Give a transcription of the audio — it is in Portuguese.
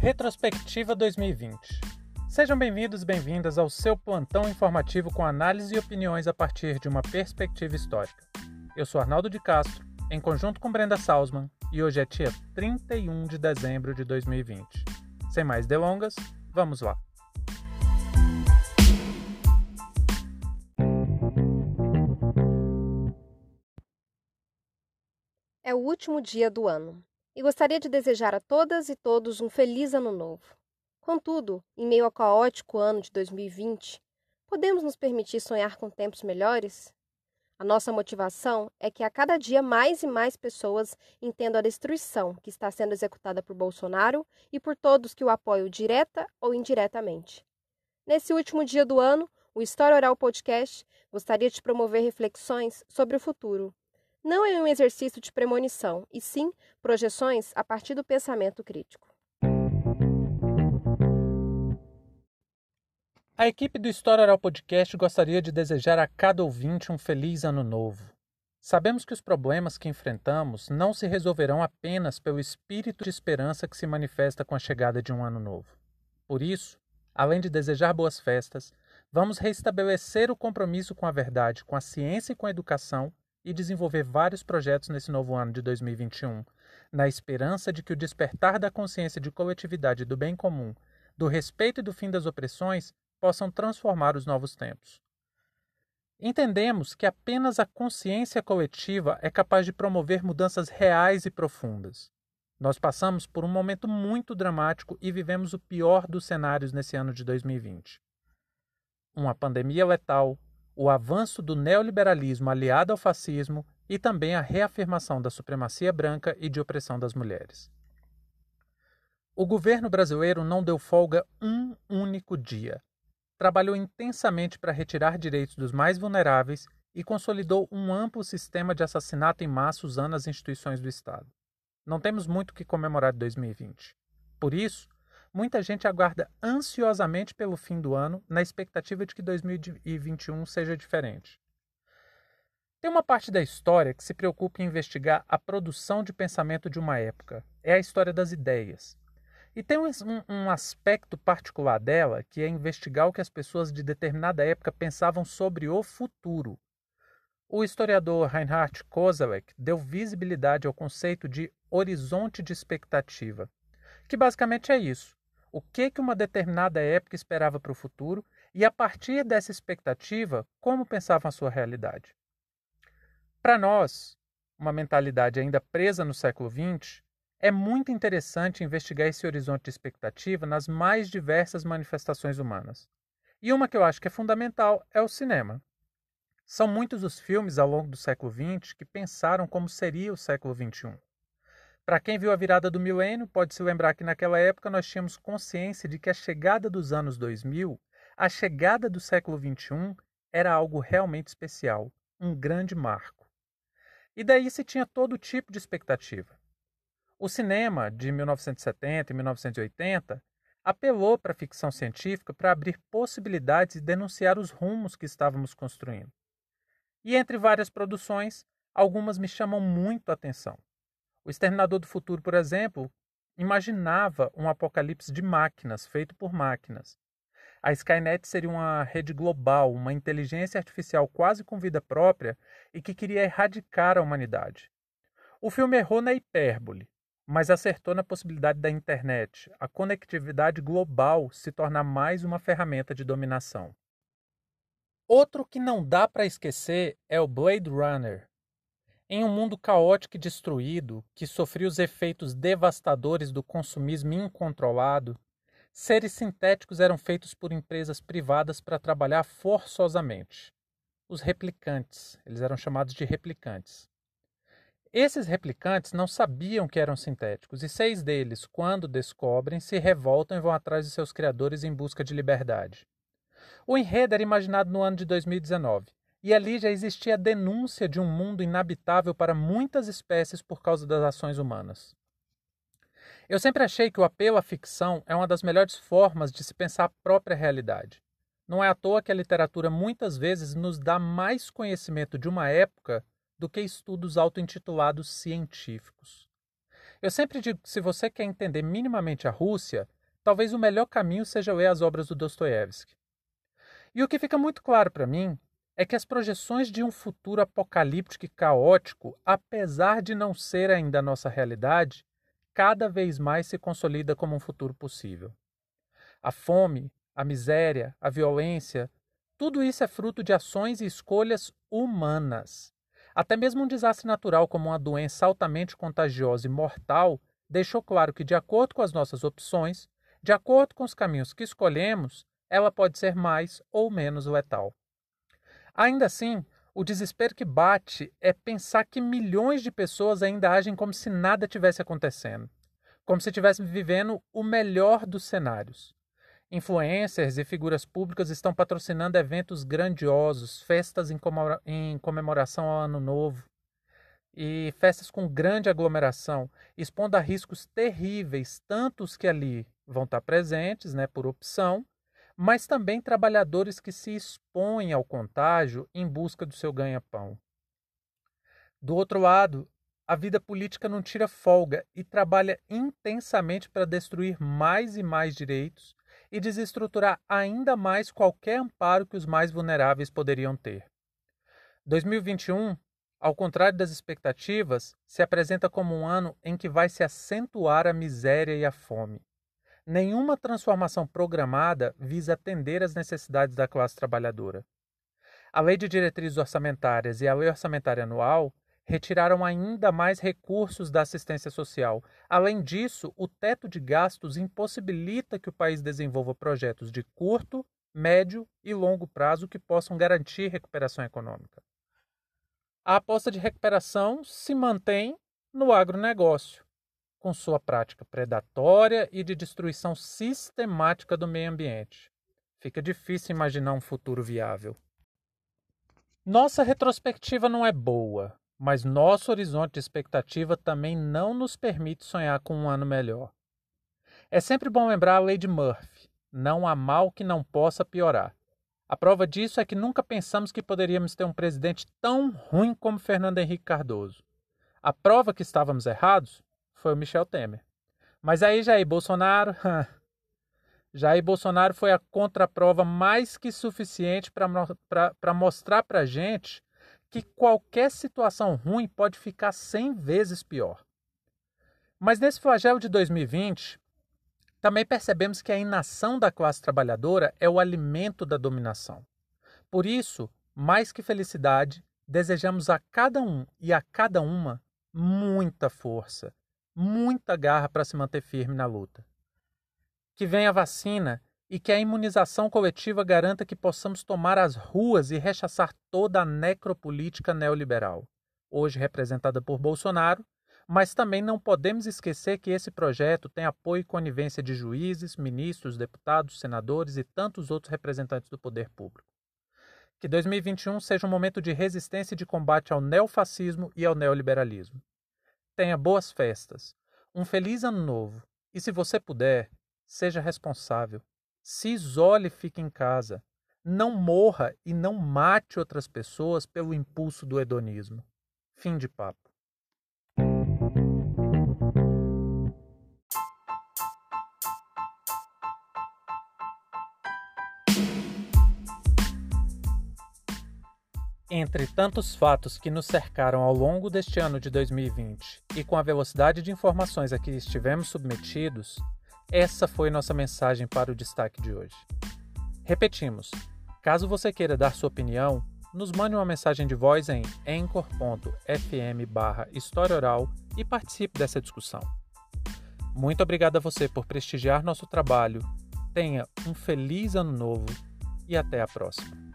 Retrospectiva 2020. Sejam bem-vindos e bem-vindas ao seu plantão informativo com análise e opiniões a partir de uma perspectiva histórica. Eu sou Arnaldo de Castro, em conjunto com Brenda Salzman, e hoje é dia 31 de dezembro de 2020. Sem mais delongas, vamos lá. É o último dia do ano e gostaria de desejar a todas e todos um feliz ano novo. Contudo, em meio ao caótico ano de 2020, podemos nos permitir sonhar com tempos melhores? A nossa motivação é que a cada dia mais e mais pessoas entendam a destruição que está sendo executada por Bolsonaro e por todos que o apoiam direta ou indiretamente. Nesse último dia do ano, o História Oral Podcast gostaria de promover reflexões sobre o futuro, não é um exercício de premonição, e sim projeções a partir do pensamento crítico. A equipe do História Oral Podcast gostaria de desejar a cada ouvinte um feliz ano novo. Sabemos que os problemas que enfrentamos não se resolverão apenas pelo espírito de esperança que se manifesta com a chegada de um ano novo. Por isso, além de desejar boas festas, vamos restabelecer o compromisso com a verdade, com a ciência e com a educação e desenvolver vários projetos nesse novo ano de 2021, na esperança de que o despertar da consciência de coletividade do bem comum, do respeito e do fim das opressões possam transformar os novos tempos. Entendemos que apenas a consciência coletiva é capaz de promover mudanças reais e profundas. Nós passamos por um momento muito dramático e vivemos o pior dos cenários nesse ano de 2020. Uma pandemia letal, o avanço do neoliberalismo aliado ao fascismo e também a reafirmação da supremacia branca e de opressão das mulheres. O governo brasileiro não deu folga um único dia. Trabalhou intensamente para retirar direitos dos mais vulneráveis e consolidou um amplo sistema de assassinato em massa usando as instituições do Estado. Não temos muito que comemorar de 2020. Por isso, muita gente aguarda ansiosamente pelo fim do ano, na expectativa de que 2021 seja diferente. Tem uma parte da história que se preocupa em investigar a produção de pensamento de uma época. É a história das ideias. E tem um, um, aspecto particular dela que é investigar o que as pessoas de determinada época pensavam sobre o futuro. O historiador Reinhard Koselleck deu visibilidade ao conceito de horizonte de expectativa, que basicamente é isso o que, que uma determinada época esperava para o futuro e, a partir dessa expectativa, como pensavam a sua realidade. Para nós, uma mentalidade ainda presa no século XX, é muito interessante investigar esse horizonte de expectativa nas mais diversas manifestações humanas. E uma que eu acho que é fundamental é o cinema. São muitos os filmes ao longo do século XX que pensaram como seria o século XXI. Para quem viu a virada do milênio, pode se lembrar que naquela época nós tínhamos consciência de que a chegada dos anos 2000, a chegada do século 21, era algo realmente especial, um grande marco. E daí se tinha todo tipo de expectativa. O cinema de 1970 e 1980 apelou para a ficção científica para abrir possibilidades e denunciar os rumos que estávamos construindo. E entre várias produções, algumas me chamam muito a atenção. O Exterminador do Futuro, por exemplo, imaginava um apocalipse de máquinas, feito por máquinas. A Skynet seria uma rede global, uma inteligência artificial quase com vida própria e que queria erradicar a humanidade. O filme errou na hipérbole, mas acertou na possibilidade da internet, a conectividade global se tornar mais uma ferramenta de dominação. Outro que não dá para esquecer é o Blade Runner, em um mundo caótico e destruído, que sofria os efeitos devastadores do consumismo incontrolado, seres sintéticos eram feitos por empresas privadas para trabalhar forçosamente. Os replicantes, eles eram chamados de replicantes. Esses replicantes não sabiam que eram sintéticos, e seis deles, quando descobrem, se revoltam e vão atrás de seus criadores em busca de liberdade. O enredo era imaginado no ano de 2019 e ali já existia a denúncia de um mundo inabitável para muitas espécies por causa das ações humanas. Eu sempre achei que o apelo à ficção é uma das melhores formas de se pensar a própria realidade. Não é à toa que a literatura muitas vezes nos dá mais conhecimento de uma época do que estudos auto-intitulados científicos. Eu sempre digo que se você quer entender minimamente a Rússia, talvez o melhor caminho seja ler as obras do Dostoiévski. E o que fica muito claro para mim é que as projeções de um futuro apocalíptico e caótico, apesar de não ser ainda nossa realidade, cada vez mais se consolida como um futuro possível. A fome, a miséria, a violência, tudo isso é fruto de ações e escolhas humanas. Até mesmo um desastre natural como uma doença altamente contagiosa e mortal deixou claro que, de acordo com as nossas opções, de acordo com os caminhos que escolhemos, ela pode ser mais ou menos letal. Ainda assim, o desespero que bate é pensar que milhões de pessoas ainda agem como se nada tivesse acontecendo, como se estivessem vivendo o melhor dos cenários. Influencers e figuras públicas estão patrocinando eventos grandiosos, festas em comemoração ao Ano Novo e festas com grande aglomeração, expondo a riscos terríveis, tanto os que ali vão estar presentes, né, por opção, mas também trabalhadores que se expõem ao contágio em busca do seu ganha-pão. Do outro lado, a vida política não tira folga e trabalha intensamente para destruir mais e mais direitos e desestruturar ainda mais qualquer amparo que os mais vulneráveis poderiam ter. 2021, ao contrário das expectativas, se apresenta como um ano em que vai se acentuar a miséria e a fome. Nenhuma transformação programada visa atender às necessidades da classe trabalhadora. A Lei de Diretrizes Orçamentárias e a Lei Orçamentária Anual retiraram ainda mais recursos da assistência social. Além disso, o teto de gastos impossibilita que o país desenvolva projetos de curto, médio e longo prazo que possam garantir recuperação econômica. A aposta de recuperação se mantém no agronegócio, com sua prática predatória e de destruição sistemática do meio ambiente. Fica difícil imaginar um futuro viável. Nossa retrospectiva não é boa, mas nosso horizonte de expectativa também não nos permite sonhar com um ano melhor. É sempre bom lembrar a lei de Murphy: não há mal que não possa piorar. A prova disso é que nunca pensamos que poderíamos ter um presidente tão ruim como Fernando Henrique Cardoso. A prova que estávamos errados foi o Michel Temer. Mas aí Jair Bolsonaro. Jair Bolsonaro foi a contraprova mais que suficiente para mostrar para a gente que qualquer situação ruim pode ficar 100 vezes pior. Mas nesse flagelo de 2020, também percebemos que a inação da classe trabalhadora é o alimento da dominação. Por isso, mais que felicidade, desejamos a cada um e a cada uma muita força, muita garra para se manter firme na luta. Que venha a vacina e que a imunização coletiva garanta que possamos tomar as ruas e rechaçar toda a necropolítica neoliberal, hoje representada por Bolsonaro, mas também não podemos esquecer que esse projeto tem apoio e conivência de juízes, ministros, deputados, senadores e tantos outros representantes do poder público. Que 2021 seja um momento de resistência e de combate ao neofascismo e ao neoliberalismo. Tenha boas festas, um feliz ano novo e, se você puder, seja responsável se isole e fique em casa. Não morra e não mate outras pessoas pelo impulso do hedonismo. Fim de papo. Entre tantos fatos que nos cercaram ao longo deste ano de 2020 e com a velocidade de informações a que estivemos submetidos, essa foi nossa mensagem para o destaque de hoje. Repetimos: caso você queira dar sua opinião, nos mande uma mensagem de voz em barra História Oral e participe dessa discussão. Muito obrigado a você por prestigiar nosso trabalho. Tenha um feliz ano novo e até a próxima.